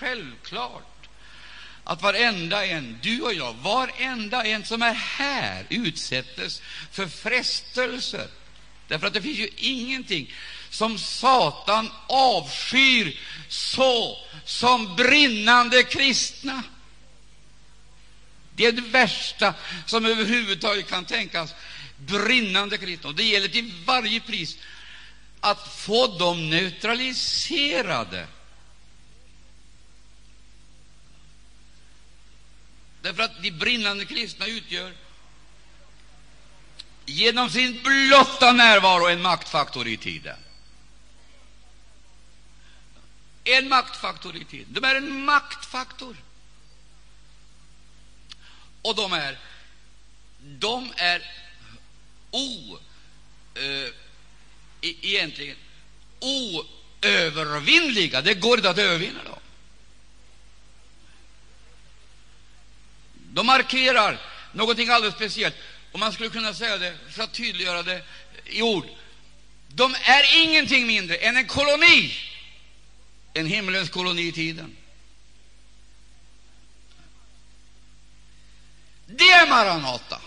självklart att varenda en, du och jag, varenda en som är här utsättes för frestelser. Därför att det finns ju ingenting som Satan avskyr så som brinnande kristna. Det är det värsta som överhuvudtaget kan tänkas. Brinnande kristna. Och det gäller till varje pris att få dem neutraliserade. Därför att de brinnande kristna utgör genom sin blotta närvaro en maktfaktor i tiden. En maktfaktor i tiden. De är en maktfaktor. Och de är, de är o, eh, e- egentligen oövervinnliga. Det går inte att övervinna dem. De markerar någonting alldeles speciellt. Och man skulle kunna säga det, för att tydliggöra det i ord. De är ingenting mindre än en koloni, en himmelens koloni i tiden. Det är Maranata.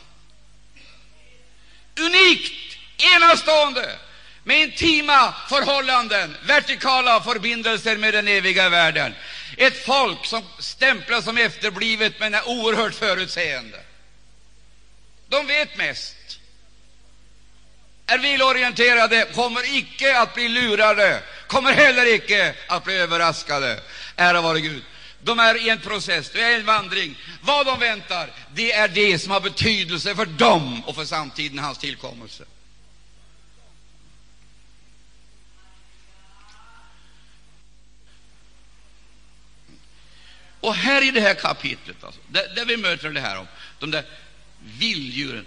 Unikt, enastående, med intima förhållanden, vertikala förbindelser med den eviga världen. Ett folk som stämplas som efterblivet men är oerhört förutseende. De vet mest, är vilorienterade, kommer icke att bli lurade, kommer heller icke att bli överraskade. Ära vare Gud. De är i en process, det är en vandring. Vad de väntar, det är det som har betydelse för dem och för samtiden, hans tillkommelse. Och här i det här kapitlet, alltså, där, där vi möter det här om de där vilddjuren,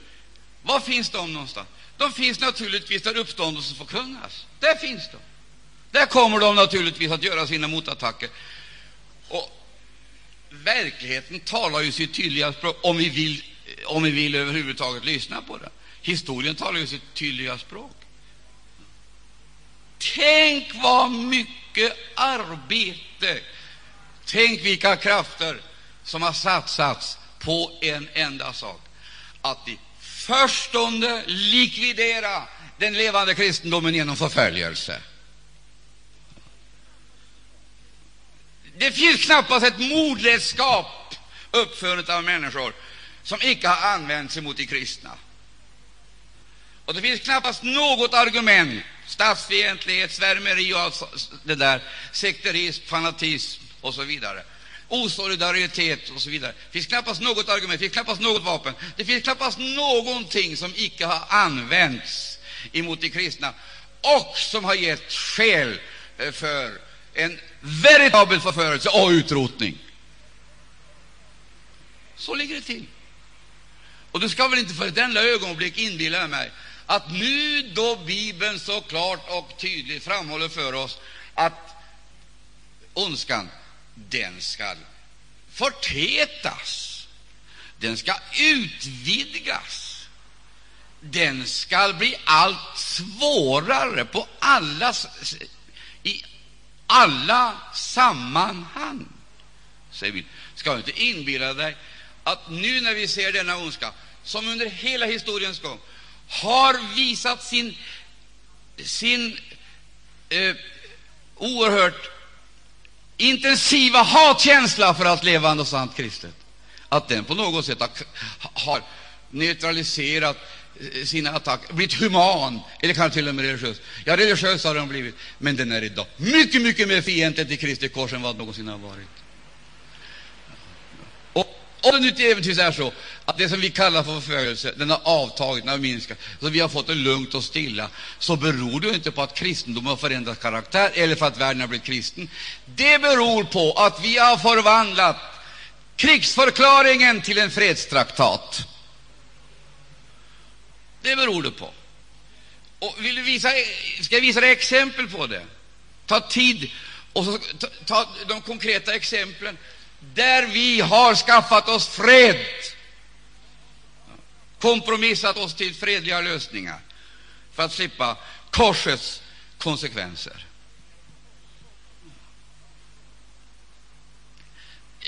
var finns de någonstans? De finns naturligtvis där uppståndelsen förkunnas. Där finns de. Där kommer de naturligtvis att göra sina motattacker. Och verkligheten talar ju sitt tydliga språk, om vi vill, om vi vill överhuvudtaget lyssna på den. Historien talar ju sitt tydliga språk. Tänk vad mycket arbete Tänk vilka krafter som har satsats på en enda sak, att i förstående likvidera den levande kristendomen genom förföljelse. Det finns knappast ett mordredskap uppfunnet av människor som icke har använts emot de kristna. Och det finns knappast något argument, statsfientlighet, svärmeri och allt det där, sekterism, fanatism, och så vidare. Osolidaritet och så vidare. Det finns knappast något argument, det finns knappast något vapen, det finns knappast någonting som icke har använts emot de kristna och som har gett skäl eh, för en veritabel förförelse och utrotning. Så ligger det till. Och du ska väl inte för ett enda ögonblick inbilla mig att nu då Bibeln så klart och tydligt framhåller för oss att ondskan den skall förtätas, den skall utvidgas, den skall bli allt svårare på alla, i alla sammanhang. Säger vi. Ska du inte inbilla dig att nu när vi ser denna ondska, som under hela historiens gång har visat sin, sin eh, oerhört intensiva hatkänsla för allt levande och sant kristet, att den på något sätt har, neutraliserat eh, sina attacker, blivit human, eller kanske till och med religiös. Ja, religiös har den blivit, men den är idag mycket, mycket mer fientlig till Kristi kors än vad någonsin har varit. Om det nu till äventyrs är så att det som vi kallar för förföljelse, den har avtagit, den har minskat, så vi har fått det lugnt och stilla, så beror det inte på att kristendomen har förändrat karaktär eller för att världen har blivit kristen. Det beror på att vi har förvandlat krigsförklaringen till en fredstraktat. Det beror det på. Och vill du visa, ska jag visa dig exempel på det? Ta tid och så, ta, ta de konkreta exemplen där vi har skaffat oss fred, kompromissat oss till fredliga lösningar för att slippa korsets konsekvenser.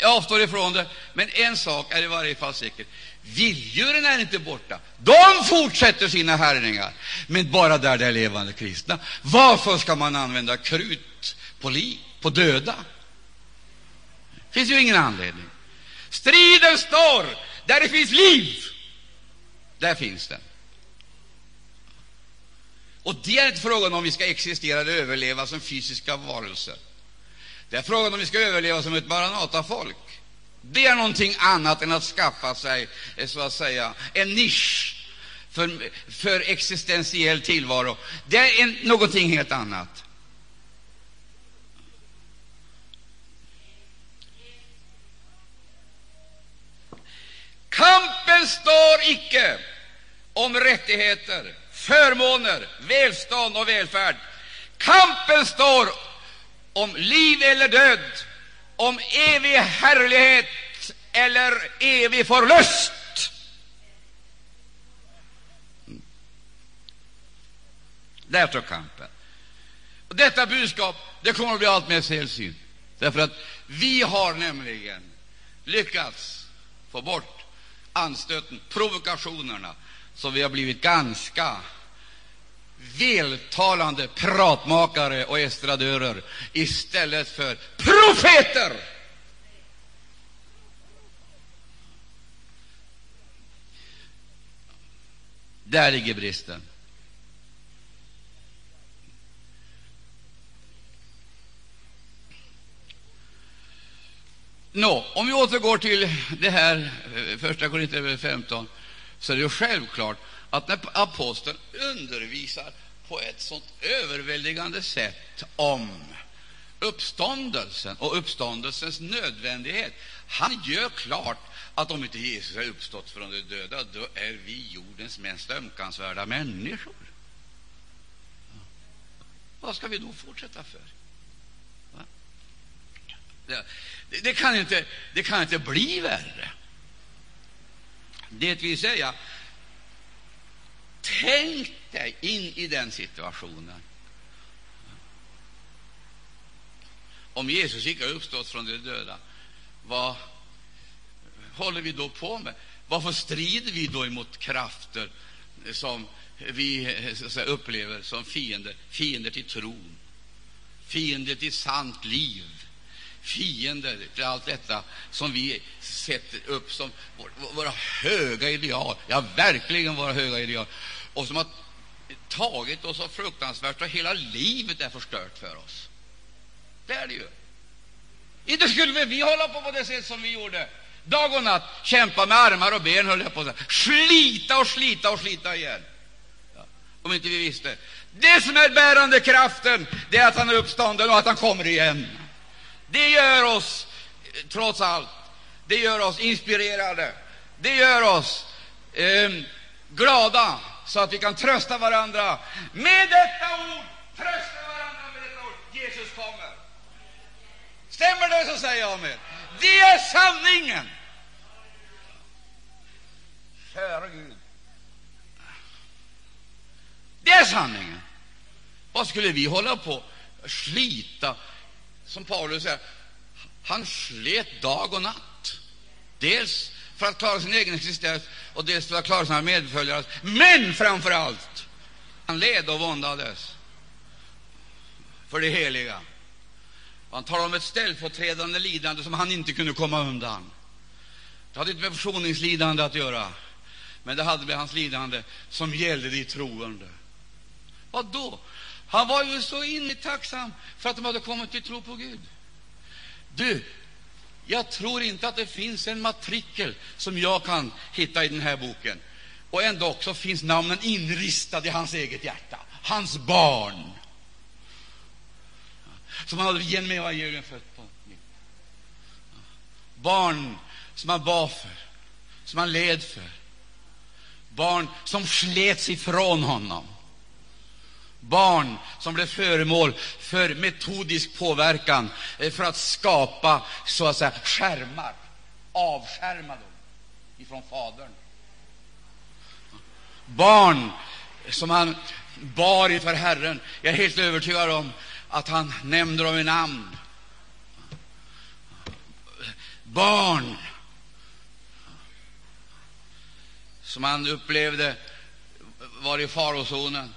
jag avstår ifrån det, men en sak är i varje fall säker. Vilddjuren är inte borta. De fortsätter sina härjningar, men bara där det är levande kristna. Varför ska man använda krut på liv, på döda? Det finns ju ingen anledning. Striden står där det finns liv. Där finns den. Och det är inte frågan om vi ska existera eller överleva som fysiska varelser. Det är frågan om vi ska överleva som ett Maranata-folk. Det är någonting annat än att skaffa sig eh, så att säga en nisch för, för existentiell tillvaro. Det är en, någonting helt annat. Kampen står icke om rättigheter, förmåner, välstånd och välfärd. Kampen står om liv eller död, om evig härlighet eller evig förlust. Där står kampen. Och detta budskap det kommer att bli allt mer sällsynt, därför att vi har nämligen lyckats få bort anstöten, provokationerna, så vi har blivit ganska vältalande pratmakare och estradörer istället för profeter. Där ligger bristen. Nå, om vi återgår till det här, eh, första Korinthierbrevet 15, så är det ju självklart att när aposteln undervisar på ett sånt överväldigande sätt om uppståndelsen och uppståndelsens nödvändighet. Han gör klart att om inte Jesus har uppstått från de döda, då är vi jordens mest ömkansvärda människor. Vad ska vi då fortsätta för? Det, det, kan inte, det kan inte bli värre. Det vill säga, Tänk dig in i den situationen. Om Jesus icke har uppstått från de döda, vad håller vi då på med? Varför strider vi då emot krafter som vi säga, upplever som fiender? Fiender till tron, fiender till sant liv, fiender till allt detta som vi sätter upp som våra höga ideal. Ja, verkligen våra höga ideal och som har tagit oss så fruktansvärt och hela livet är förstört för oss. Det är det ju. Inte skulle vi hålla på på det sätt som vi gjorde. Dag och natt kämpa med armar och ben, höll jag på att. Slita och slita och slita igen. Ja, om inte vi visste. Det som är bärande kraften, det är att han är uppstånden och att han kommer igen. Det gör oss, trots allt, det gör oss inspirerade. Det gör oss eh, glada så att vi kan trösta varandra med detta ord. Trösta varandra med detta ord. Jesus kommer. Stämmer det, så säger jag med. Det är sanningen. Kära Gud. Det är sanningen. Vad skulle vi hålla på slita? Som Paulus säger, han slet dag och natt. Dels för att klara sin egen existens och dels för att klara sina medföljares. Men framför allt, han led och våndades för det heliga. Han talar om ett ställföreträdande lidande som han inte kunde komma undan. Det hade inte med försoningslidande att göra, men det hade med hans lidande som gällde de troende. Vad då? Han var ju så innerligt tacksam för att de hade kommit till tro på Gud. Du, jag tror inte att det finns en matrikel som jag kan hitta i den här boken. Och ändå också finns namnen inristade i hans eget hjärta. Hans barn, som han hade genom evangelium fött på Barn som han bad för, som han led för. Barn som slets ifrån honom barn som blev föremål för metodisk påverkan eh, för att skapa så att säga skärmar, avskärma dem ifrån Fadern. Barn som han bar inför Herren. Jag är helt övertygad om att han nämnde dem i namn. barn som han upplevde var i farozonen.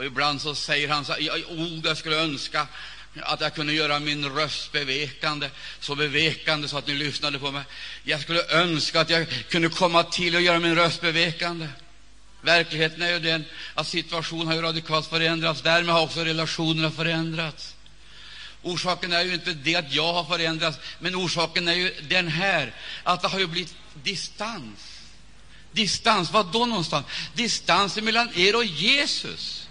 Och ibland så säger han så här, oh, jag skulle önska att jag kunde göra min röst bevekande, så bevekande så att ni lyssnade på mig. Jag skulle önska att jag kunde komma till och göra min röst bevekande. Verkligheten är ju den att situationen har ju radikalt förändrats. Därmed har också relationerna förändrats. Orsaken är ju inte det att jag har förändrats, men orsaken är ju den här, att det har ju blivit distans. Distans, vad då någonstans? Distans mellan er och Jesus.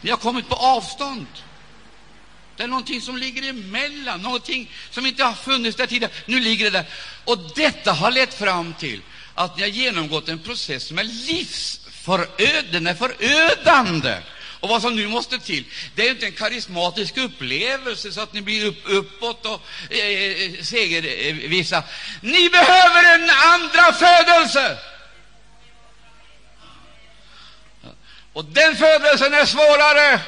Ni har kommit på avstånd. Det är någonting som ligger emellan, någonting som inte har funnits där tidigare. Nu ligger det där. Och detta har lett fram till att ni har genomgått en process som är livsförödande, förödande. Och vad som nu måste till, det är inte en karismatisk upplevelse så att ni blir upp, uppåt och eh, eh segervissa. Ni behöver en andra födelse! Och den födelsen är svårare,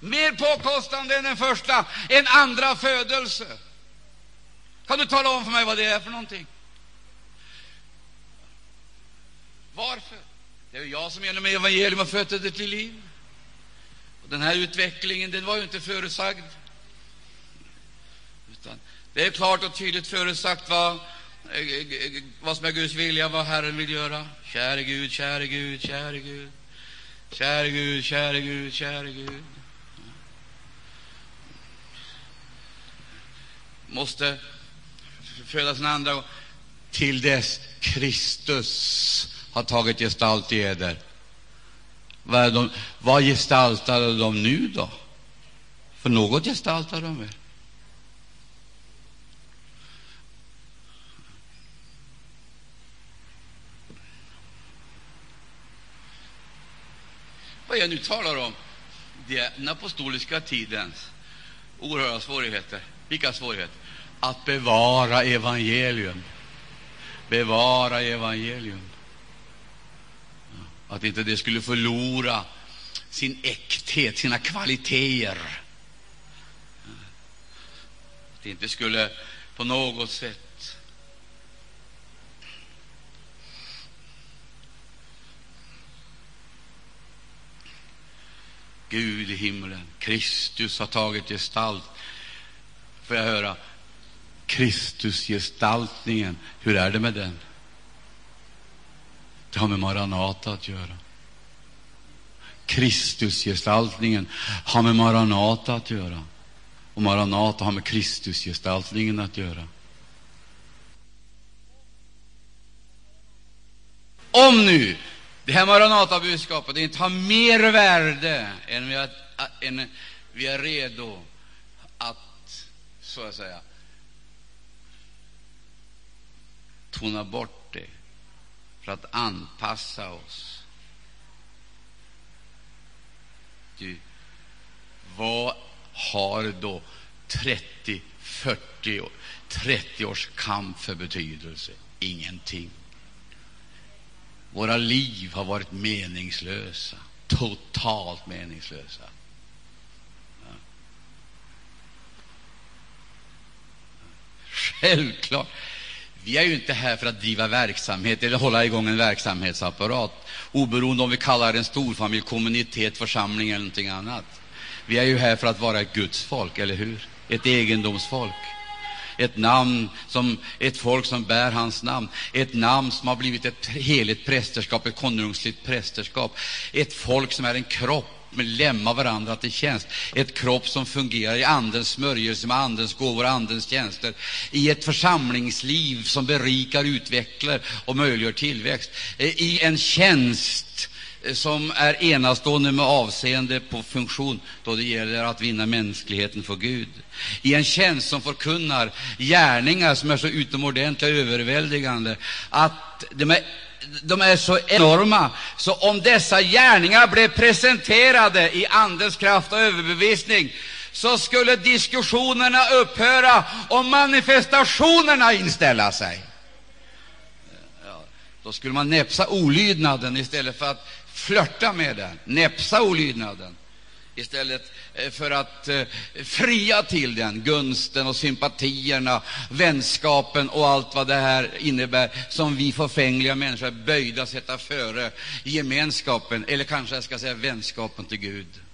mer påkostande än den första, en andra födelse. Kan du tala om för mig vad det är för någonting? Varför? Det är jag som genom evangelium har fött det till liv. Och den här utvecklingen den var ju inte förutsagd. Utan det är klart och tydligt förutsagt vad, eh, eh, eh, vad som är Guds vilja, vad Herren vill göra. Käre Gud, käre Gud, käre Gud. Käre Gud, käre Gud, käre Gud. Måste födas en andra gång till dess Kristus har tagit gestalt i eder. Vad, de, vad gestaltar de nu då? För något gestaltar de väl? Vad jag nu talar om, det är den apostoliska tidens oerhörda svårigheter. Vilka svårigheter? Att bevara evangelium. Bevara evangelium. Att inte det skulle förlora sin äkthet, sina kvaliteter. Att det inte skulle på något sätt Gud i himlen, Kristus har tagit gestalt. Får jag höra? Kristusgestaltningen, hur är det med den? Det har med Maranata att göra. Kristusgestaltningen har med Maranata att göra. Och Maranata har med Kristusgestaltningen att göra. Om nu det här Maranata-budskapet inte har mer värde än vi, är, än vi är redo att, så att säga, tona bort det för att anpassa oss. Du, vad har då 30, 40, 30 års kamp för betydelse? Ingenting. Våra liv har varit meningslösa, totalt meningslösa. Ja. Självklart. Vi är ju inte här för att driva verksamhet eller hålla igång en verksamhetsapparat, oberoende om vi kallar det en storfamilj, kommunitet, församling eller någonting annat. Vi är ju här för att vara ett Guds folk, eller hur? Ett egendomsfolk ett namn som ett folk som bär hans namn, ett namn som har blivit ett heligt prästerskap, ett konungsligt prästerskap, ett folk som är en kropp med lämna varandra till tjänst. Ett kropp som fungerar i Andens smörjelse med Andens gåvor och Andens tjänster. I ett församlingsliv som berikar, utvecklar och möjliggör tillväxt. I en tjänst som är enastående med avseende på funktion då det gäller att vinna mänskligheten för Gud. I en tjänst som förkunnar gärningar som är så utomordentligt överväldigande att de är, de är så enorma, så om dessa gärningar blev presenterade i Andens kraft och överbevisning så skulle diskussionerna upphöra och manifestationerna inställa sig. Då skulle man näpsa olydnaden istället för att flörta med den, näpsa olydnaden. istället eh, för att eh, fria till den, gunsten och sympatierna, vänskapen och allt vad det här innebär, som vi förfängliga människor är böjda att sätta före gemenskapen, eller kanske jag ska säga vänskapen till Gud.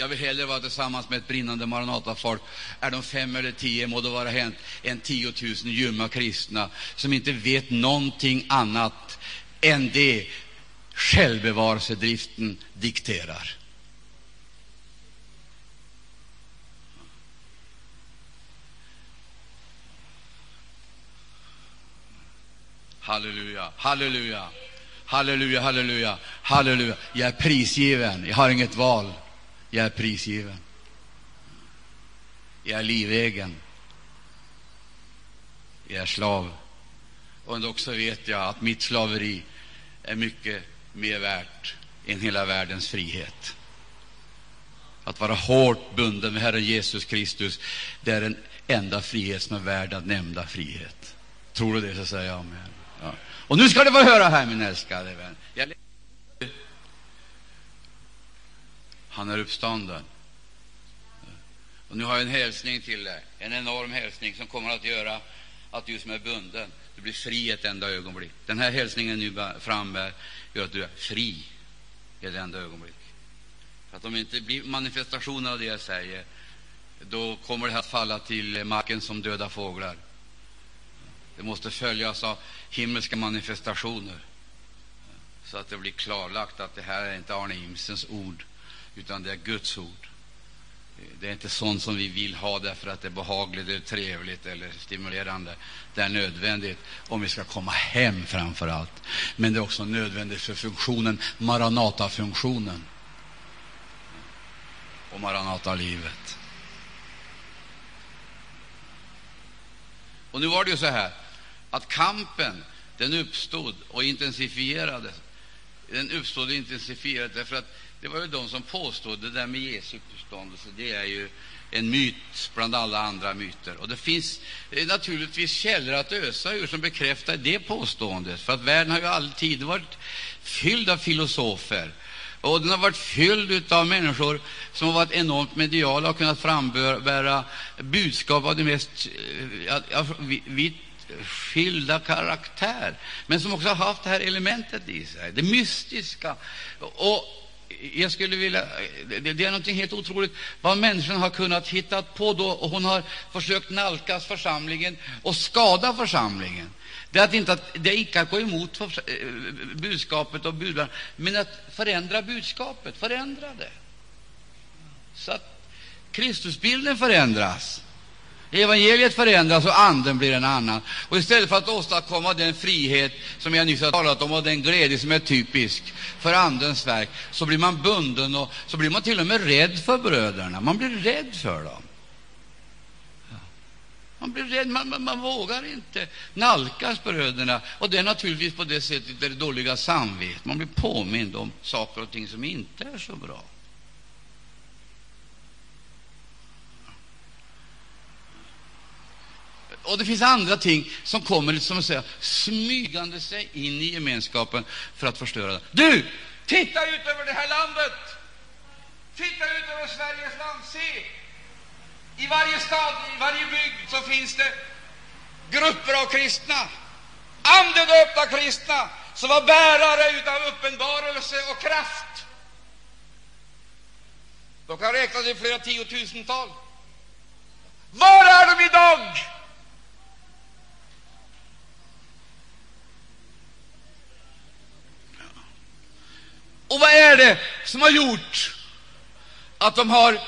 Jag vill hellre vara tillsammans med ett brinnande Maranatafolk. Är de fem eller tio må det vara hänt, än tiotusen ljumma kristna som inte vet någonting annat än det självbevarelsedriften dikterar. Halleluja, halleluja, halleluja, halleluja, halleluja. Jag är prisgiven, jag har inget val. Jag är prisgiven. Jag är livegen. Jag är slav. Och ändå också vet jag att mitt slaveri är mycket mer värt än hela världens frihet. Att vara hårt bunden med Herren Jesus Kristus, det är den enda frihet som är värd att nämna frihet. Tror du det, så säger jag amen. Ja. Och nu ska du få höra här, min älskade vän. Jag han är uppstånden. Och nu har jag en hälsning till dig, en enorm hälsning som kommer att göra att du som är bunden, du blir fri ett enda ögonblick. Den här hälsningen nu frambär gör att du är fri i ett enda ögonblick. För att om det inte blir manifestationer av det jag säger, då kommer det att falla till marken som döda fåglar. Det måste följas av himmelska manifestationer, så att det blir klarlagt att det här är inte Arne Imsens ord, utan det är Guds ord. Eh, det är inte sånt som vi vill ha därför att det är behagligt, eller trevligt eller stimulerande. Det är nödvändigt om vi ska komma hem framför allt. Men det är också nödvändigt för funktionen, Maranata-funktionen och Maranata-livet. Och nu var det ju så här att kampen den uppstod och intensifierades. Den uppstod och intensifierades därför att det var ju de som påstod det där med Jesu uppståndelse. Det är ju en myt bland alla andra myter. Och det finns eh, naturligtvis källor att ösa ur som bekräftar det påståendet. För att världen har ju alltid varit fylld av filosofer. Och den har varit fylld av människor som har varit enormt mediala och kunnat frambära budskap av det mest eh, vitt skilda karaktär, men som också har haft det här elementet i sig, det mystiska. Och jag skulle vilja, eh, det, det är något helt otroligt vad människan har kunnat hitta på då, och hon har försökt nalkas församlingen och skada församlingen. Det är, att inte att, det är inte att gå emot för, eh, budskapet och budbäraren, men att förändra budskapet, förändra det. Så att Kristusbilden förändras. Evangeliet förändras och anden blir en annan. Och istället för att åstadkomma den frihet som jag nyss har talat om och den glädje som är typisk för andens verk, så blir man bunden och så blir man till och med rädd för bröderna. Man blir rädd för dem. Man blir rädd, man, man, man, vågar inte nalkas bröderna. Och det är naturligtvis på det sättet det dåliga samvetet. Man blir påmind om saker och ting som inte är så bra. Och det finns andra ting som kommer som att säga, smygande sig in i gemenskapen för att förstöra den. Du, titta ut över det här landet! Titta ut över Sveriges land! Se! I varje stad, i varje bygd så finns det grupper av kristna, andedöpta kristna, som var bärare av uppenbarelse och kraft. De kan räknas i flera tiotusental. Var är de idag? Och vad är det som har gjort att de har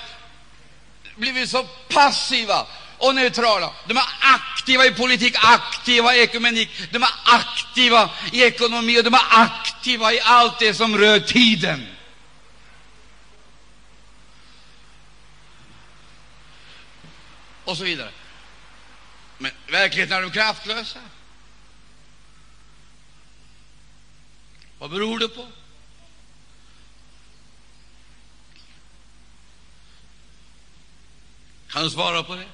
blivit så passiva och neutrala? De är aktiva i politik, aktiva i ekumenik, de är aktiva i ekonomi och de är aktiva i allt det som rör tiden. Och så vidare. Men verkligheten är de kraftlösa. Vad beror det på? Kan du svara på det?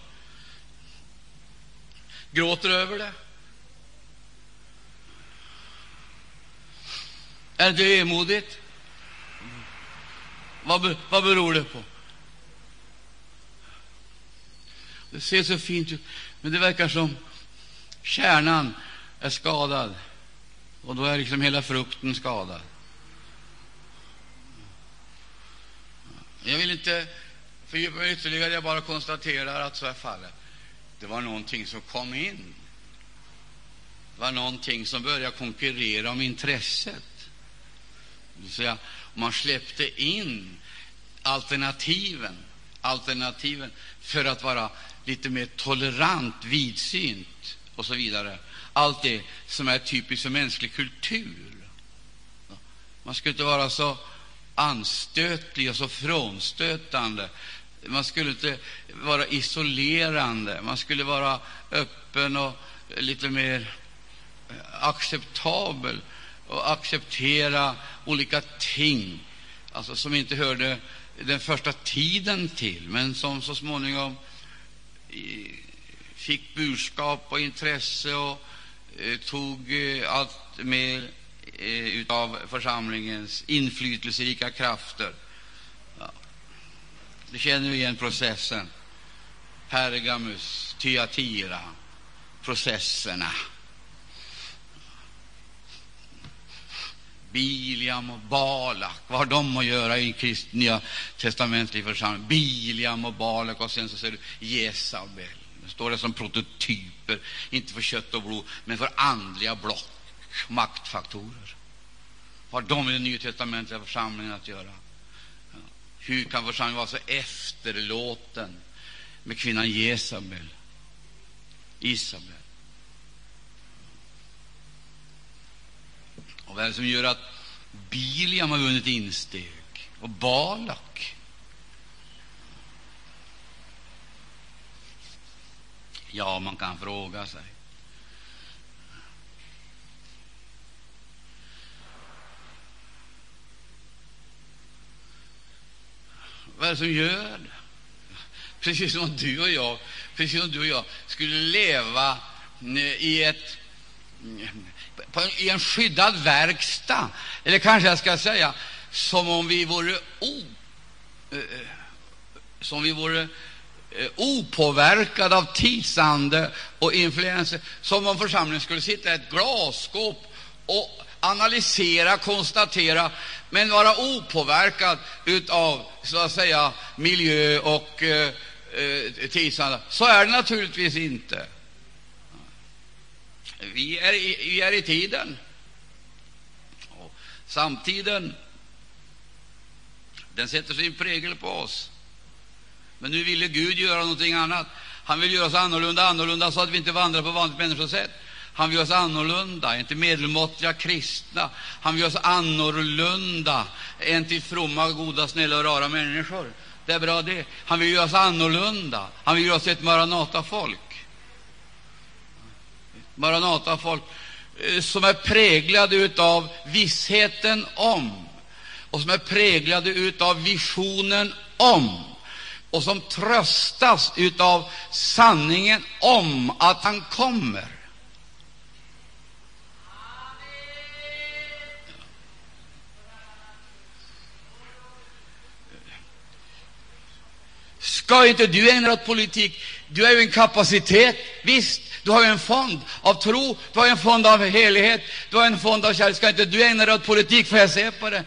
Gråter du över det? Är det vemodigt? Vad, vad beror det på? Det ser så fint ut, men det verkar som kärnan är skadad. Och då är liksom hela frukten skadad. Jag vill inte fördjupa mig ytterligare, jag bara konstaterar att så är fallet. Det var någonting som kom in. Det var någonting som började konkurrera om intresset. Säga, man släppte in alternativen, alternativen för att vara lite mer tolerant, vidsynt och så vidare. Allt det som är typiskt för mänsklig kultur. Man skulle inte vara så anstötlig och så frånstötande. Man skulle inte vara isolerande. Man skulle vara öppen och lite mer eh, acceptabel och acceptera olika ting alltså som inte hörde den första tiden till, men som så småningom eh, fick budskap och intresse och eh, tog eh, allt mer eh, av församlingens inflytelserika krafter. Du känner igen processen. Pergamus, Thyatira, processerna. Biliam och Balak, vad har de att göra i kristna testamentliga församling? Biliam och Balak, och sen så ser du Jezabel. Det står det som prototyper, inte för kött och blod, men för andliga block, maktfaktorer. Vad har de i den nya testamentliga församlingen att göra? Hur kan församlingen vara så efterlåten med kvinnan Jezabel, Isabel? Och vad är det som gör att Biliam har vunnit insteg och Balak? Ja, man kan fråga sig. Vad är det som gör det? Precis som du och jag, precis som du och jag skulle leva eh, i ett mm, en, i en skyddad verkstad. Eller kanske jag ska säga som om vi vore, o, eh, eh, som vi vore opåverkade av tidsande och influenser. Som om församlingen skulle sitta i ett glasskåp och analysera, konstatera, men vara opåverkad av så att säga miljö och eh, eh tidsanda. Så är det naturligtvis inte. Vi är i, vi är i tiden. Och samtiden den sätter sin prägel på oss. Men nu ville Gud göra någonting annat. Han vill göra oss annorlunda, annorlunda så att vi inte vandrar på vanligt människosätt. Han vill göra oss annorlunda, inte medelmåttiga kristna. Han vill göra oss annorlunda än till fromma, goda, snälla och rara människor. Det är bra det. Han vill göra oss annorlunda. Han vill göra oss ett Maranata-folk. Maranata-folk eh, som är präglade av vissheten om och som är präglade av visionen om och som tröstas av sanningen om att han kommer. Ska inte du ägna dig åt politik? Du har ju en kapacitet, visst, du har en fond av tro, du har en fond av helighet, du har en fond av kärlek. Ska inte du ägna dig åt politik? Får jag se på det?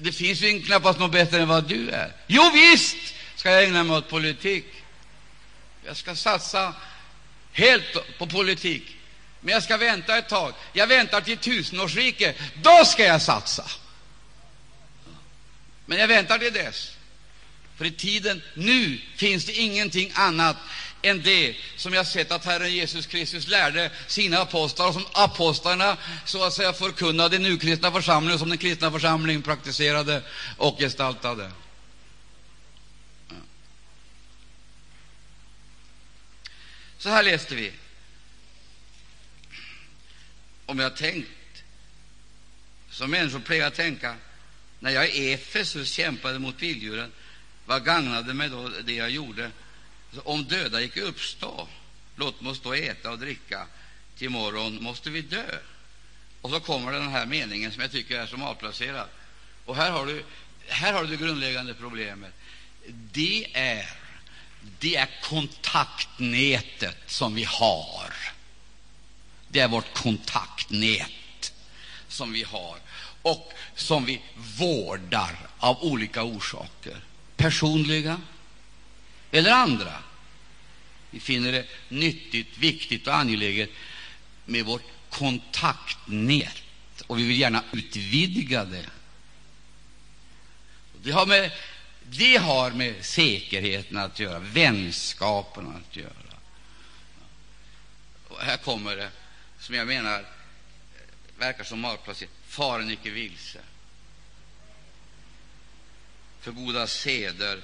Det finns ju knappast något bättre än vad du är. Jo, visst ska jag ägna mig åt politik. Jag ska satsa helt på politik. Men jag ska vänta ett tag. Jag väntar till tusenårsriket, Då ska jag satsa. Men jag väntar till dess. För i tiden nu finns det ingenting annat än det som jag sett att Herren Jesus Kristus lärde sina apostlar och som apostlarna så att säga förkunnade i den kristna församlingen som den kristna församlingen praktiserade och gestaltade. Så här läste vi. Om jag tänkt som människor plägar tänka när jag i Efesus kämpade mot vilddjuren, vad gagnade mig då det jag gjorde? Om döda gick uppstå, låt oss då äta och dricka, till morgon måste vi dö. Och så kommer den här meningen som jag tycker är så malplacerad. Och här har du, här har du det grundläggande problemet. Det är, det är kontaktnätet som vi har. Det är vårt kontaktnät som vi har och som vi vårdar av olika orsaker, personliga eller andra. Vi finner det nyttigt, viktigt och angeläget med vårt kontaktnät, och vi vill gärna utvidga det. Det har med, det har med säkerheten att göra, vänskapen att göra. Och här kommer det som jag menar verkar som malplacerat, Faren icke vilse. För goda seder,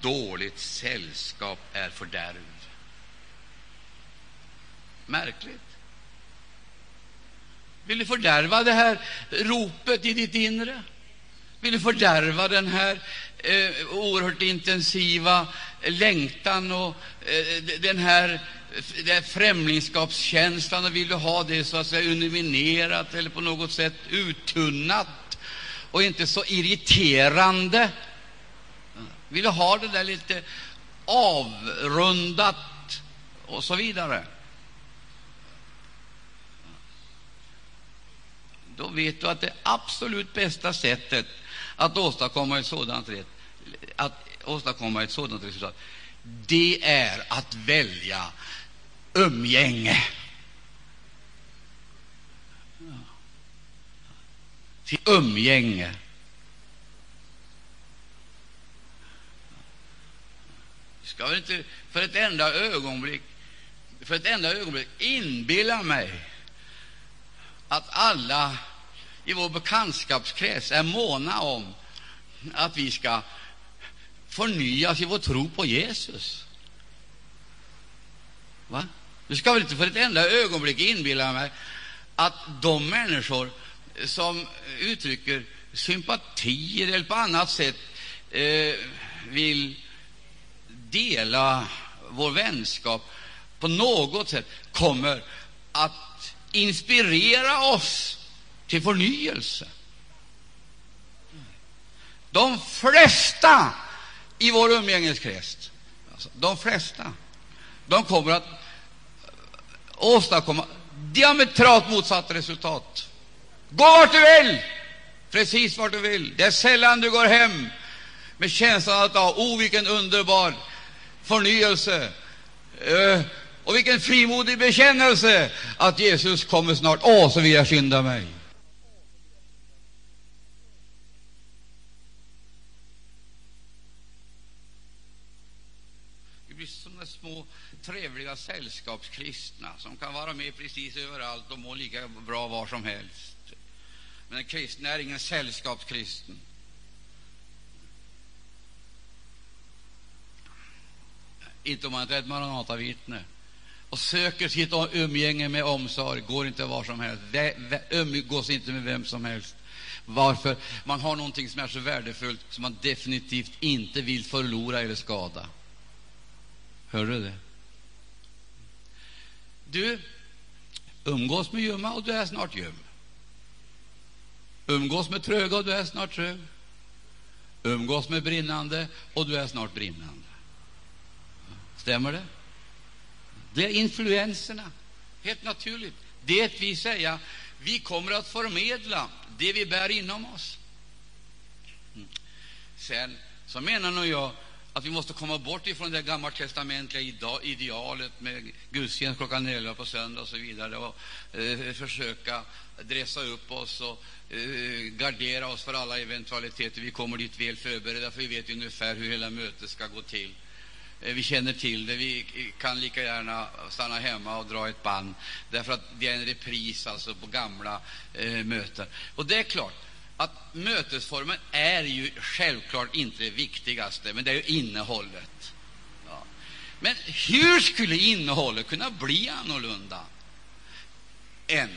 dåligt sällskap är fördärv. Märkligt. Vill du fördärva det här ropet i ditt inre? Vill du fördärva den här eh, oerhört intensiva längtan och eh, den här den främlingskapskänslan och vill du ha det så att säga underminerat eller på något sätt uttunnat och inte så irriterande? Vill du ha det där lite avrundat och så vidare? Då vet du att det absolut bästa sättet att åstadkomma ett sådant, rätt, att åstadkomma ett sådant resultat det är att välja umgänge. Till umgänge. Jag ska väl inte för ett enda ögonblick för ett enda ögonblick inbilla mig att alla i vår bekantskapskrets är måna om att vi ska förnyas i vår tro på Jesus. Va? Du ska väl inte för ett enda ögonblick inbilla mig att de människor som uttrycker sympatier eller på annat sätt eh, vill dela vår vänskap på något sätt kommer att inspirera oss till förnyelse. De flesta i vår umgängeskrets, alltså, de flesta, de kommer att åstadkomma diametralt motsatt resultat. Gå vart du vill, precis vart du vill. Det är sällan du går hem med känslan att ha, oh, vilken underbar förnyelse eh, och vilken frimodig bekännelse att Jesus kommer snart. Åh, så vill jag skynda mig. Vi blir som de små trevliga sällskapskristna som kan vara med precis överallt och må lika bra var som helst. Men en kristen är ingen sällskapskristen. Inte om man är ett Maranatavittne och söker sitt umgänge med omsorg, går inte var som helst, umgås inte med vem som helst. Varför? Man har någonting som är så värdefullt som man definitivt inte vill förlora eller skada. Hör du det? Du, umgås med ljumma och du är snart ljum. Umgås med tröga och du är snart trög. Umgås med brinnande och du är snart brinnande. Stämmer det? Det är influenserna, helt naturligt. Det vill säga, vi kommer att förmedla det vi bär inom oss. Mm. Sen så menar nog jag att vi måste komma bort ifrån det gammaltestamentliga idealet med gudstjänst klockan 11 på söndag och så vidare och eh, försöka dressa upp oss och eh, gardera oss för alla eventualiteter. Vi kommer dit väl förberedda, för vi vet ungefär hur hela mötet ska gå till. Eh, vi känner till det. Vi kan lika gärna stanna hemma och dra ett band, därför att det är en repris alltså på gamla eh, möten. Och det är klart, att mötesformen är ju självklart inte det viktigaste, men det är ju innehållet. Ja. Men hur skulle innehållet kunna bli annorlunda än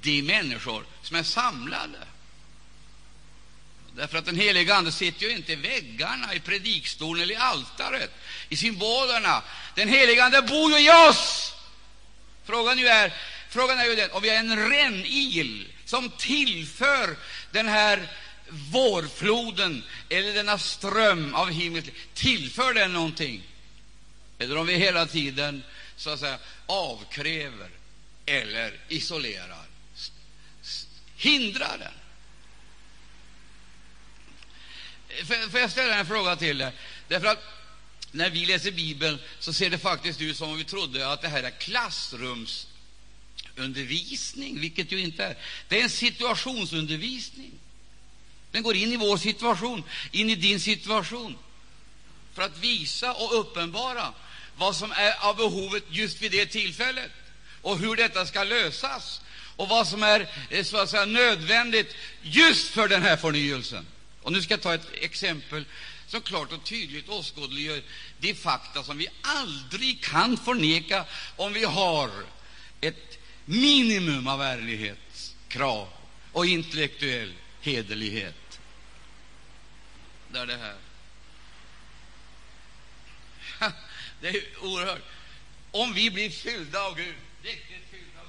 de människor som är samlade? Därför att den helige Ande sitter ju inte i väggarna, i predikstolen eller i altaret, i symbolerna. Den helige Ande bor ju i oss. Frågan ju är, frågan är ju den, om vi är en rännil som tillför den här vårfloden eller denna ström av himmel, tillför den någonting? Eller om vi hela tiden så att säga avkräver eller isolerar, hindrar den. Får jag ställa en fråga till dig? Därför att när vi läser Bibeln så ser det faktiskt ut som om vi trodde att det här är klassrumsundervisning, vilket ju inte är. Det är en situationsundervisning. Den går in i vår situation, in i din situation, för att visa och uppenbara vad som är av behovet just vid det tillfället och hur detta ska lösas och vad som är eh, så att säga, nödvändigt just för den här förnyelsen. Och nu ska jag ta ett exempel som klart och tydligt åskådliggör de fakta som vi aldrig kan förneka om vi har ett minimum av ärlighetskrav och intellektuell hederlighet. Det är det här. Det är oerhört. Om vi blir fyllda av Gud, riktigt fyllda av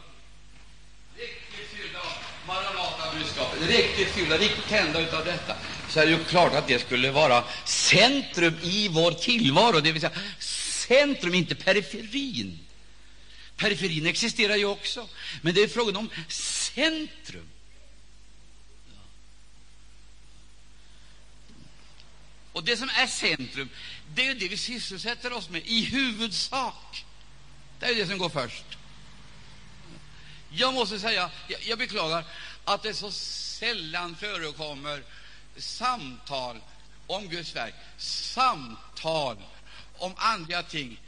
riktigt fyllda av Maranata-budskapet, riktigt fyllda, riktigt tända utav detta, så är det ju klart att det skulle vara centrum i vår tillvaro, det vill säga centrum, inte periferin. Periferin existerar ju också, men det är frågan om centrum. Och det som är centrum, det är det vi sysselsätter oss med i huvudsak. Det är det som går först. Jag måste säga, jag, jag beklagar att det så sällan förekommer samtal om Guds verk, samtal om andliga ting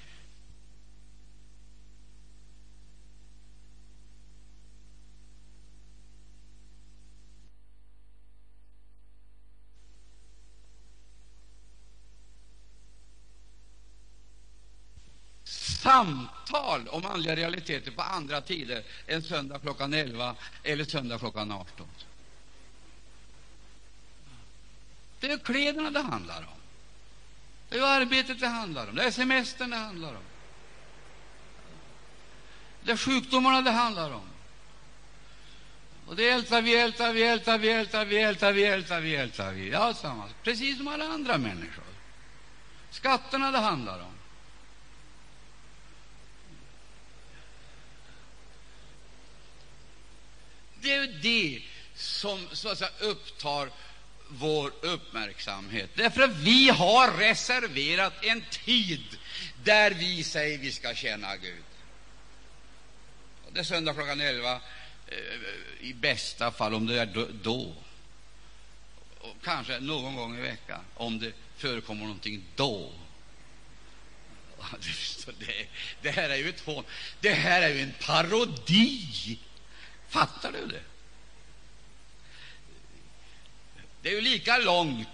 samtal om andliga realiteter på andra tider än söndag klockan 11 eller söndag klockan 18. Det är kläderna det handlar om. Det är arbetet det handlar om. Det är semestern det handlar om. Det är sjukdomarna det handlar om. Och det ältar vi, ältar vi, ältar vi, ältar vi, ältar vi, ältar vi, ältar vi. Alltsammans. Precis som alla andra människor. Skatterna det handlar om. Det är det som så att säga, upptar vår uppmärksamhet. Därför att vi har reserverat en tid där vi säger vi ska tjäna Gud. Det är söndag klockan 11, eh, i bästa fall, om det är då. Och kanske någon gång i veckan, om det förekommer någonting då. Det, det här är ju ett hån. Det här är ju en parodi Fattar du det? Det är ju lika långt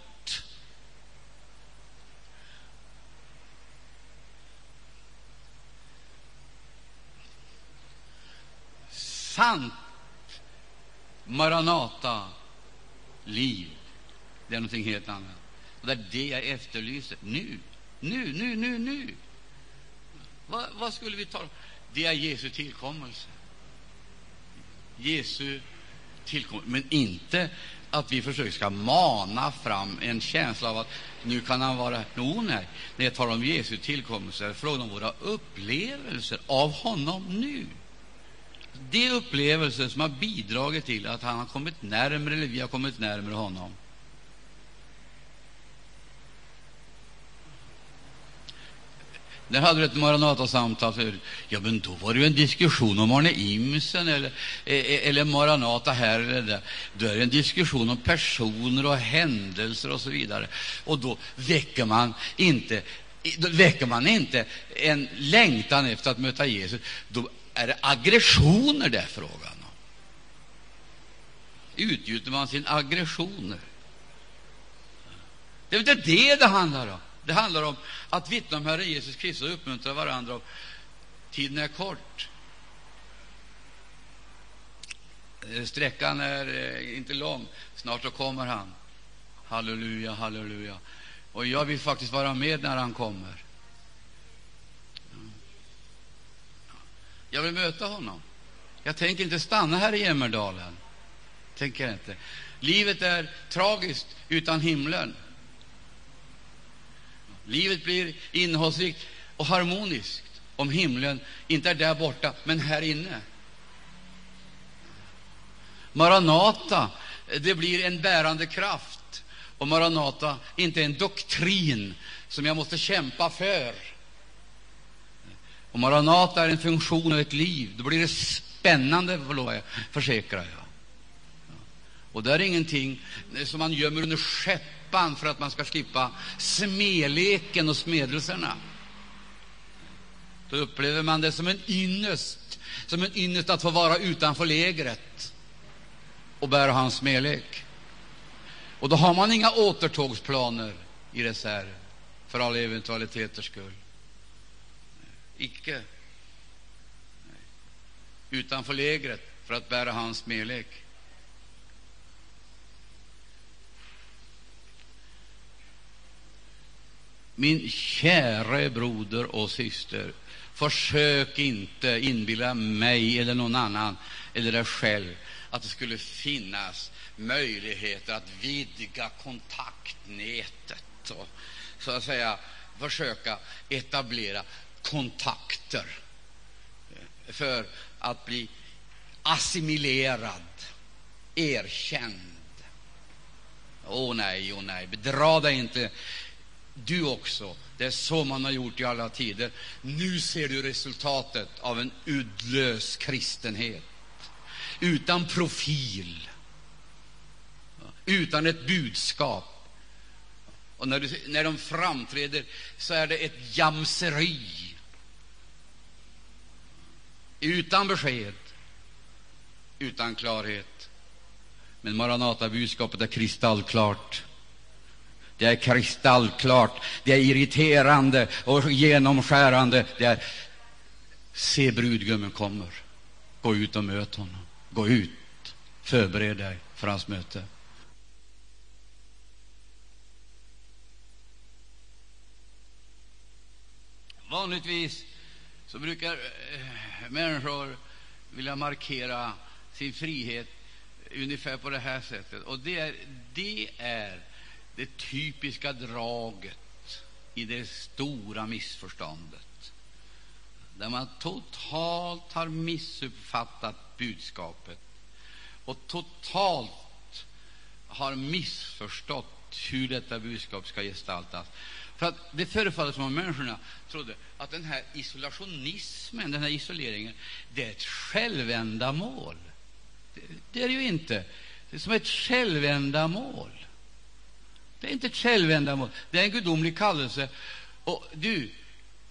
sant Maranata-liv. Det är någonting helt annat. Och det är det jag efterlyser nu. Nu, nu, nu, nu. Vad, vad skulle vi ta? Det är Jesu tillkommelse. Jesu tillkomst, men inte att vi försöker ska mana fram en känsla av att nu kan han vara... No, nej. När jag talar om Jesu tillkommelse är det frågan om våra upplevelser av honom nu. De upplevelser som har bidragit till att han har kommit närmare, eller vi har kommit närmare honom. Där hade du ett Maranata-samtal förut. Ja, men då var det ju en diskussion om Arne Imsen eller, e-, e-, eller Maranata här eller där. Då är det en diskussion om personer och händelser och så vidare. Och då väcker man inte, då väcker man inte en längtan efter att möta Jesus. Då är det aggressioner det är frågan om. Utgjuter man sina aggressioner? Det är inte det det handlar om. Det handlar om att vittna om Herren Jesus Kristus och uppmuntra varandra. Om. tiden är kort. Eh, sträckan är eh, inte lång. Snart så kommer han. Halleluja, halleluja. Och jag vill faktiskt vara med när han kommer. Jag vill möta honom. Jag tänker inte stanna här i Jämmerdalen. Tänker inte. Livet är tragiskt utan himlen. Livet blir innehållsrikt och harmoniskt om himlen inte är där borta, men här inne. Maranata, det blir en bärande kraft. Och Maranata, inte en doktrin som jag måste kämpa för. Och Maranata är en funktion av ett liv. Då blir det spännande, försäkrar jag. Och det är ingenting som man gömmer under skäppan för att man ska slippa smeleken och smedelserna. Då upplever man det som en ynnest, som en ynnest att få vara utanför lägret och bära hans smälek. Och då har man inga återtågsplaner i reserv för alla eventualiteters skull. Icke. Utanför lägret för att bära hans smälek. Min käre broder och syster, försök inte inbilla mig eller någon annan eller dig själv att det skulle finnas möjligheter att vidga kontaktnätet och så att säga försöka etablera kontakter för att bli assimilerad, erkänd. Åh oh, nej, åh oh, nej, bedra dig inte du också. Det är så man har gjort i alla tider. Nu ser du resultatet av en uddlös kristenhet utan profil, utan ett budskap. Och när, du, när de framträder så är det ett jamseri utan besked, utan klarhet. Men Maranata-budskapet är kristallklart. Det är kristallklart, det är irriterande och genomskärande. Det är Se, brudgummen kommer. Gå ut och möt honom. Gå ut. Förbered dig för hans möte. Vanligtvis så brukar eh, människor vilja markera sin frihet ungefär på det här sättet. Och det är, det är det typiska draget i det stora missförståndet, där man totalt har missuppfattat budskapet och totalt har missförstått hur detta budskap ska gestaltas. För att Det förefaller som om människorna trodde att den här isolationismen, den här isoleringen, det är ett självändamål. Det, det är det ju inte. Det är som ett självändamål. Det är inte ett självändamål, det är en gudomlig kallelse. Och du,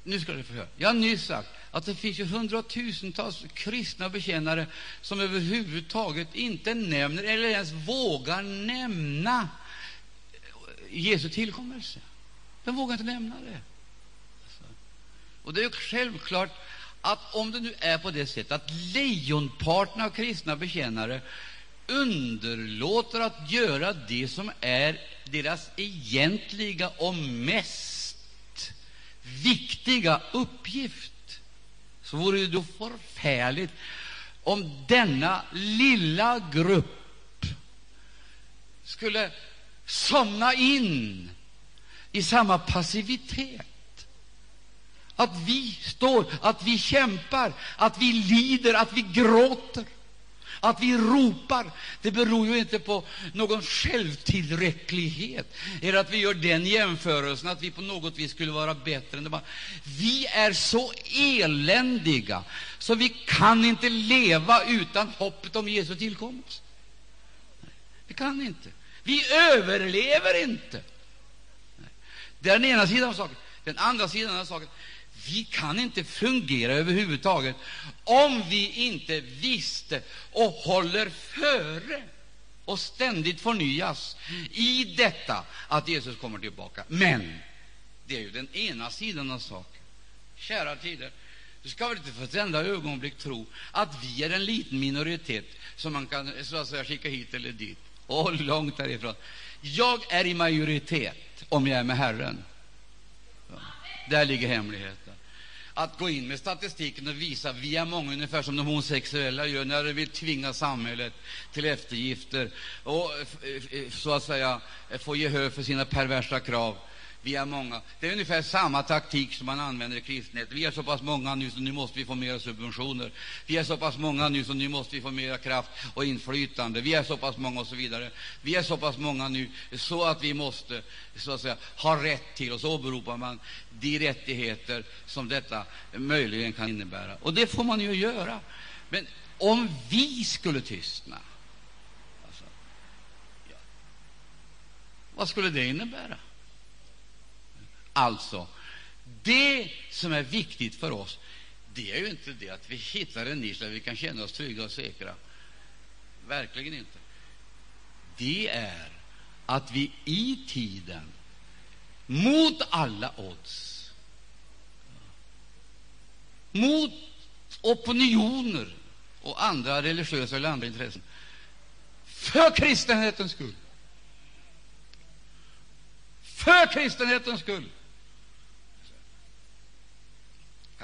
nu ska du få höra. Jag har nyss sagt att det finns ju hundratusentals kristna bekännare som överhuvudtaget inte nämner eller ens vågar nämna Jesu tillkommelse. De vågar inte nämna det. Och det är självklart att om det nu är på det sättet att lejonparten av kristna bekännare underlåter att göra det som är deras egentliga och mest viktiga uppgift, så vore det då förfärligt om denna lilla grupp skulle somna in i samma passivitet. Att vi står, att vi kämpar, att vi lider, att vi gråter. Att vi ropar det beror ju inte på någon självtillräcklighet eller att vi gör den jämförelsen att vi på något vis skulle vara bättre än de Vi är så eländiga så vi kan inte leva utan hoppet om Jesu tillkomst. Vi kan inte. Vi överlever inte. Det är den ena sidan av saken. Den andra sidan av saken vi kan inte fungera överhuvudtaget om vi inte visste och håller före och ständigt förnyas i detta att Jesus kommer tillbaka. Men det är ju den ena sidan av saken. Kära tider, du ska väl inte för ett enda ögonblick tro att vi är en liten minoritet som man kan så att säga, skicka hit eller dit. Och långt därifrån. Jag är i majoritet om jag är med Herren. Ja, där ligger hemligheten att gå in med statistiken och visa att vi är många, ungefär som de homosexuella gör när de vill tvinga samhället till eftergifter och eh, eh, så att säga eh, få gehör för sina perversa krav. Vi är många. Det är ungefär samma taktik som man använder i kristenheten. Vi är så pass många nu, så nu måste vi få mer subventioner. Vi är så pass många nu, så nu måste vi få mer kraft och inflytande. Vi är så pass många, och så vidare. Vi är så pass många nu, så att vi måste så att säga, ha rätt till, och så åberopar man de rättigheter som detta möjligen kan innebära. Och det får man ju göra. Men om vi skulle tystna, alltså, ja, vad skulle det innebära? Alltså, det som är viktigt för oss det är ju inte det att vi hittar en nisch där vi kan känna oss trygga och säkra. Verkligen inte. Det är att vi i tiden, mot alla odds, mot opinioner och andra religiösa eller andra intressen, för kristenhetens skull, för kristenhetens skull,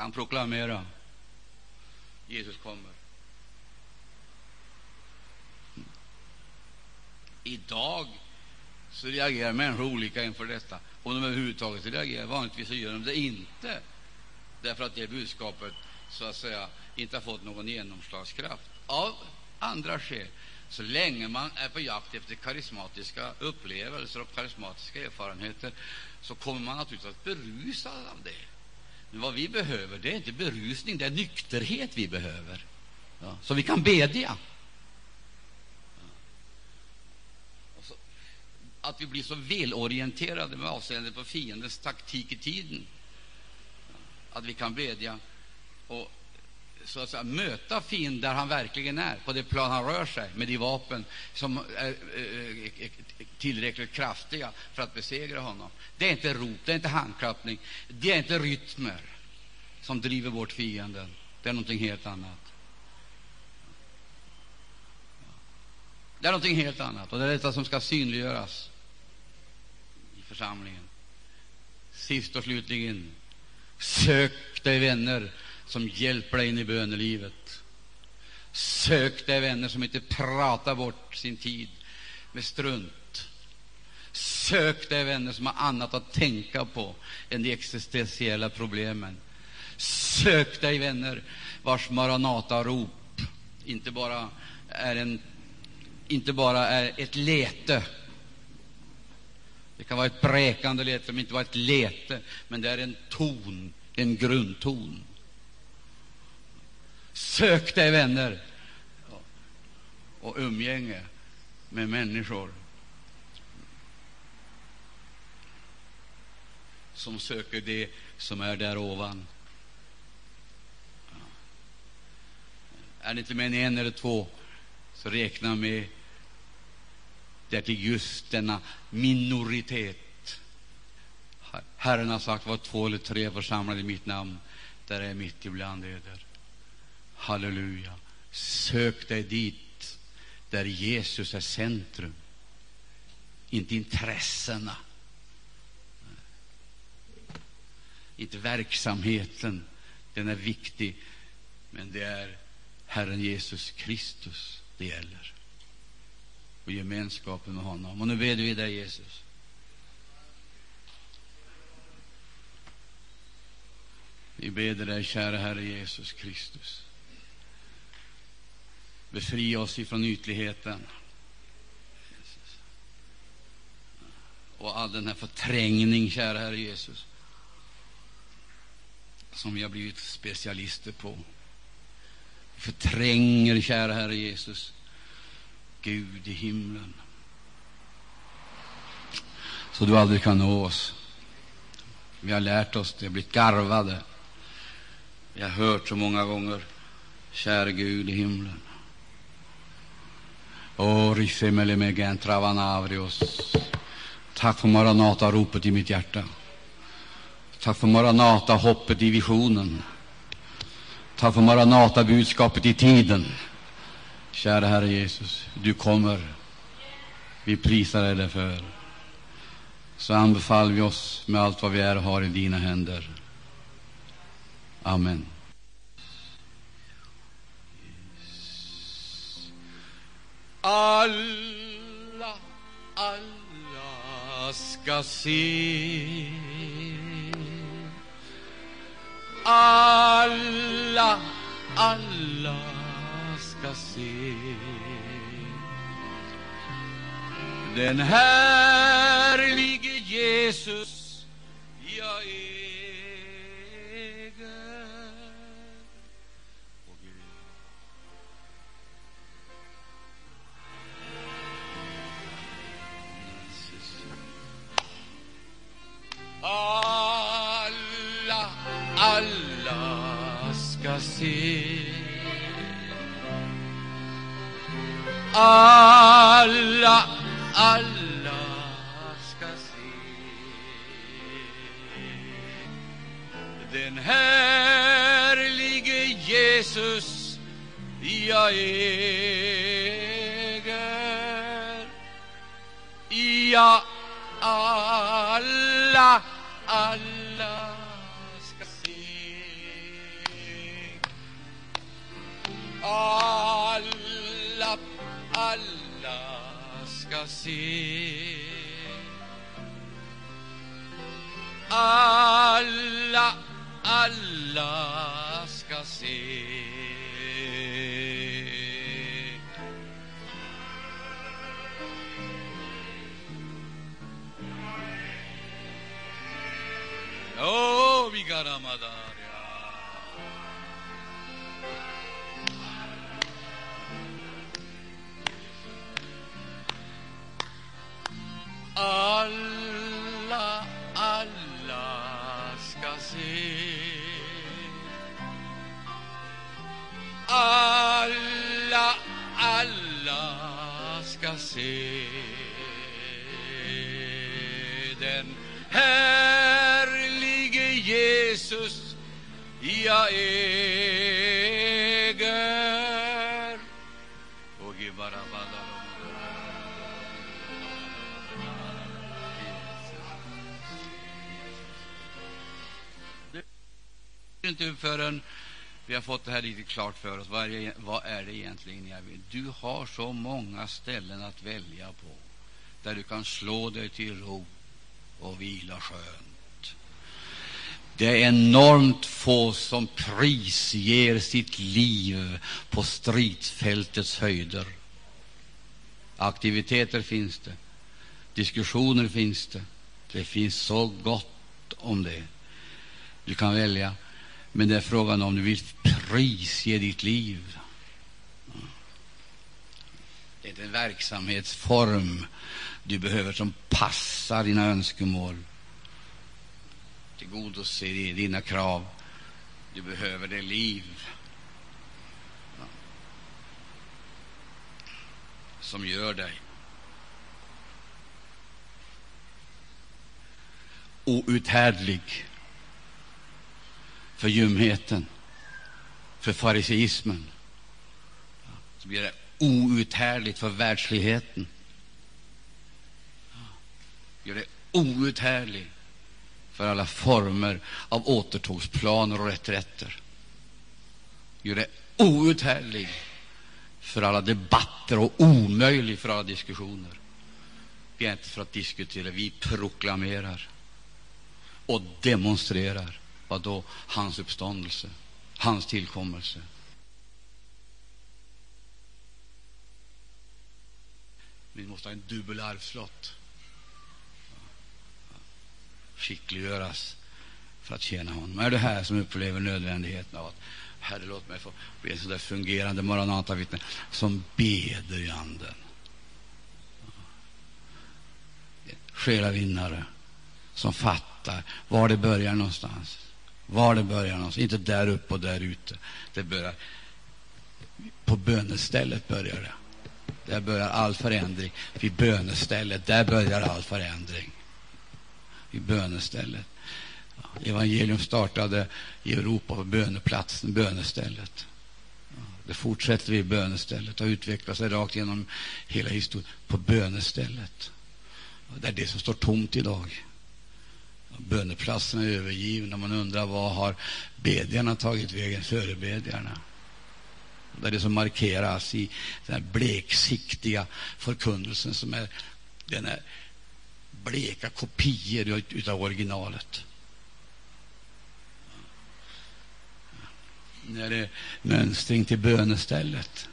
kan proklamera Jesus kommer. Idag så reagerar människor olika inför detta, om de överhuvudtaget reagerar. Vanligtvis så gör de det inte, därför att det budskapet så att säga inte har fått någon genomslagskraft. Av andra skäl, så länge man är på jakt efter karismatiska upplevelser och karismatiska erfarenheter, så kommer man naturligtvis att berusas av det. Men vad vi behöver det är inte berusning, det är nykterhet vi behöver, ja, så vi kan bedja. Att vi blir så välorienterade med avseende på fiendens taktik i tiden. Att vi kan bedja och så att säga, möta fienden där han verkligen är, på det plan han rör sig, med de vapen som är eh, eh, eh, tillräckligt kraftiga för att besegra honom. Det är inte rop, det är inte handklappning, det är inte rytmer som driver bort fienden. Det är någonting helt annat. Det är någonting helt annat, och det är detta som ska synliggöras i församlingen. Sist och slutligen, sök dig vänner som hjälper dig in i bönelivet. Sök dig vänner som inte pratar bort sin tid med strunt. Sök dig vänner som har annat att tänka på än de existentiella problemen. Sök dig vänner vars Maranata-rop inte bara är en inte bara är ett lete. Det kan vara ett bräkande lete, som inte vara ett lete, men det är en ton, en grundton. Sök dig vänner och umgänge med människor som söker det som är där ovan. Är det inte mer än en eller två, så räkna med det till just denna minoritet. Herren har sagt, var två eller tre församlade i mitt namn, där är mitt ibland eder. Halleluja. Sök dig dit där Jesus är centrum, inte intressena, inte verksamheten. Den är viktig, men det är Herren Jesus Kristus det gäller och gemenskapen med honom. Och nu ber vi dig, Jesus. Vi ber dig, kära Herre Jesus Kristus. Befria oss ifrån ytligheten och all den här förträngning, kära Herre Jesus, som vi har blivit specialister på Vi förtränger, kära Herre Jesus, Gud i himlen, så du aldrig kan nå oss. Vi har lärt oss det, blivit garvade. Vi har hört så många gånger, käre Gud i himlen. Travanavrios. Tack för Maranata-ropet i mitt hjärta. Tack för Maranata-hoppet i visionen. Tack för Maranata-budskapet i tiden. Kära Herre Jesus, du kommer. Vi prisar dig därför. Så anbefaller vi oss med allt vad vi är och har i dina händer. Amen. Alla, alla ska se. Alla, alla ska se. Den härlige Jesus Alla, alla ska se den härlige Jesus jag äger. Ja, alla, ska se Alla, Jesus jag äger. Och i inte förrän vi har fått det här riktigt klart för oss. Vad är det, vad är det egentligen jag vill? Du har så många ställen att välja på där du kan slå dig till ro och vila skönt. Det är enormt få som prisger sitt liv på stridsfältets höjder. Aktiviteter finns det, diskussioner finns det. Det finns så gott om det. Du kan välja. Men det är frågan om du vill prisge ditt liv. Det är en verksamhetsform du behöver som passar dina önskemål, tillgodose dina krav. Du behöver det liv. Som gör dig outhärdlig för ljumheten, för fariseismen, som blir det outhärdligt för världsligheten, gör det outhärdligt för alla former av återtågsplaner och reträtter, gör det outhärdligt för alla debatter och omöjlig för alla diskussioner. Vi är inte för att diskutera, vi proklamerar och demonstrerar vad då? Hans uppståndelse, hans tillkommelse. Vi måste ha en dubbel arvslott. Skickliggöras för att tjäna honom. Är du här som upplever nödvändigheten av att Herre, låt mig få bli en sån där fungerande Maranata-vittne som beder i anden. Själavinnare som fattar var det börjar någonstans. Var det börjar någonstans. Inte där uppe och där ute. Det börjar på bönestället börjar det. Där börjar all förändring. Vid bönestället, där börjar all förändring i bönestället. Evangelium startade i Europa på böneplatsen, bönestället. Det fortsätter vi i bönestället och utvecklar sig rakt genom hela historien på bönestället. Det är det som står tomt idag. Böneplatsen är övergiven och Man undrar vad har bedjarna tagit vägen, förebedjarna? Det är det som markeras i den här bleksiktiga förkunnelsen som är, den här bleka kopior utav originalet. När det är mönstring till bönestället